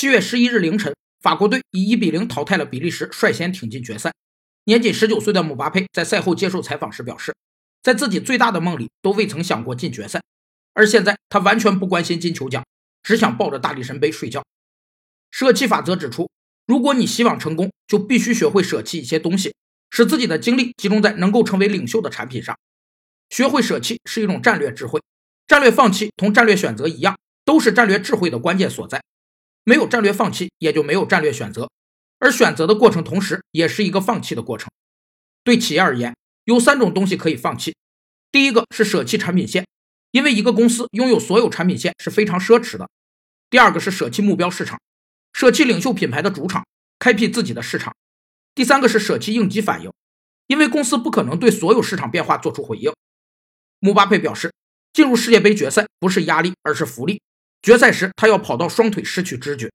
七月十一日凌晨，法国队以一比零淘汰了比利时，率先挺进决赛。年仅十九岁的姆巴佩在赛后接受采访时表示，在自己最大的梦里都未曾想过进决赛，而现在他完全不关心金球奖，只想抱着大力神杯睡觉。舍弃法则指出，如果你希望成功，就必须学会舍弃一些东西，使自己的精力集中在能够成为领袖的产品上。学会舍弃是一种战略智慧，战略放弃同战略选择一样，都是战略智慧的关键所在。没有战略放弃，也就没有战略选择，而选择的过程同时也是一个放弃的过程。对企业而言，有三种东西可以放弃。第一个是舍弃产品线，因为一个公司拥有所有产品线是非常奢侈的。第二个是舍弃目标市场，舍弃领袖品牌的主场，开辟自己的市场。第三个是舍弃应激反应，因为公司不可能对所有市场变化做出回应。姆巴佩表示，进入世界杯决赛不是压力，而是福利。决赛时，他要跑到双腿失去知觉。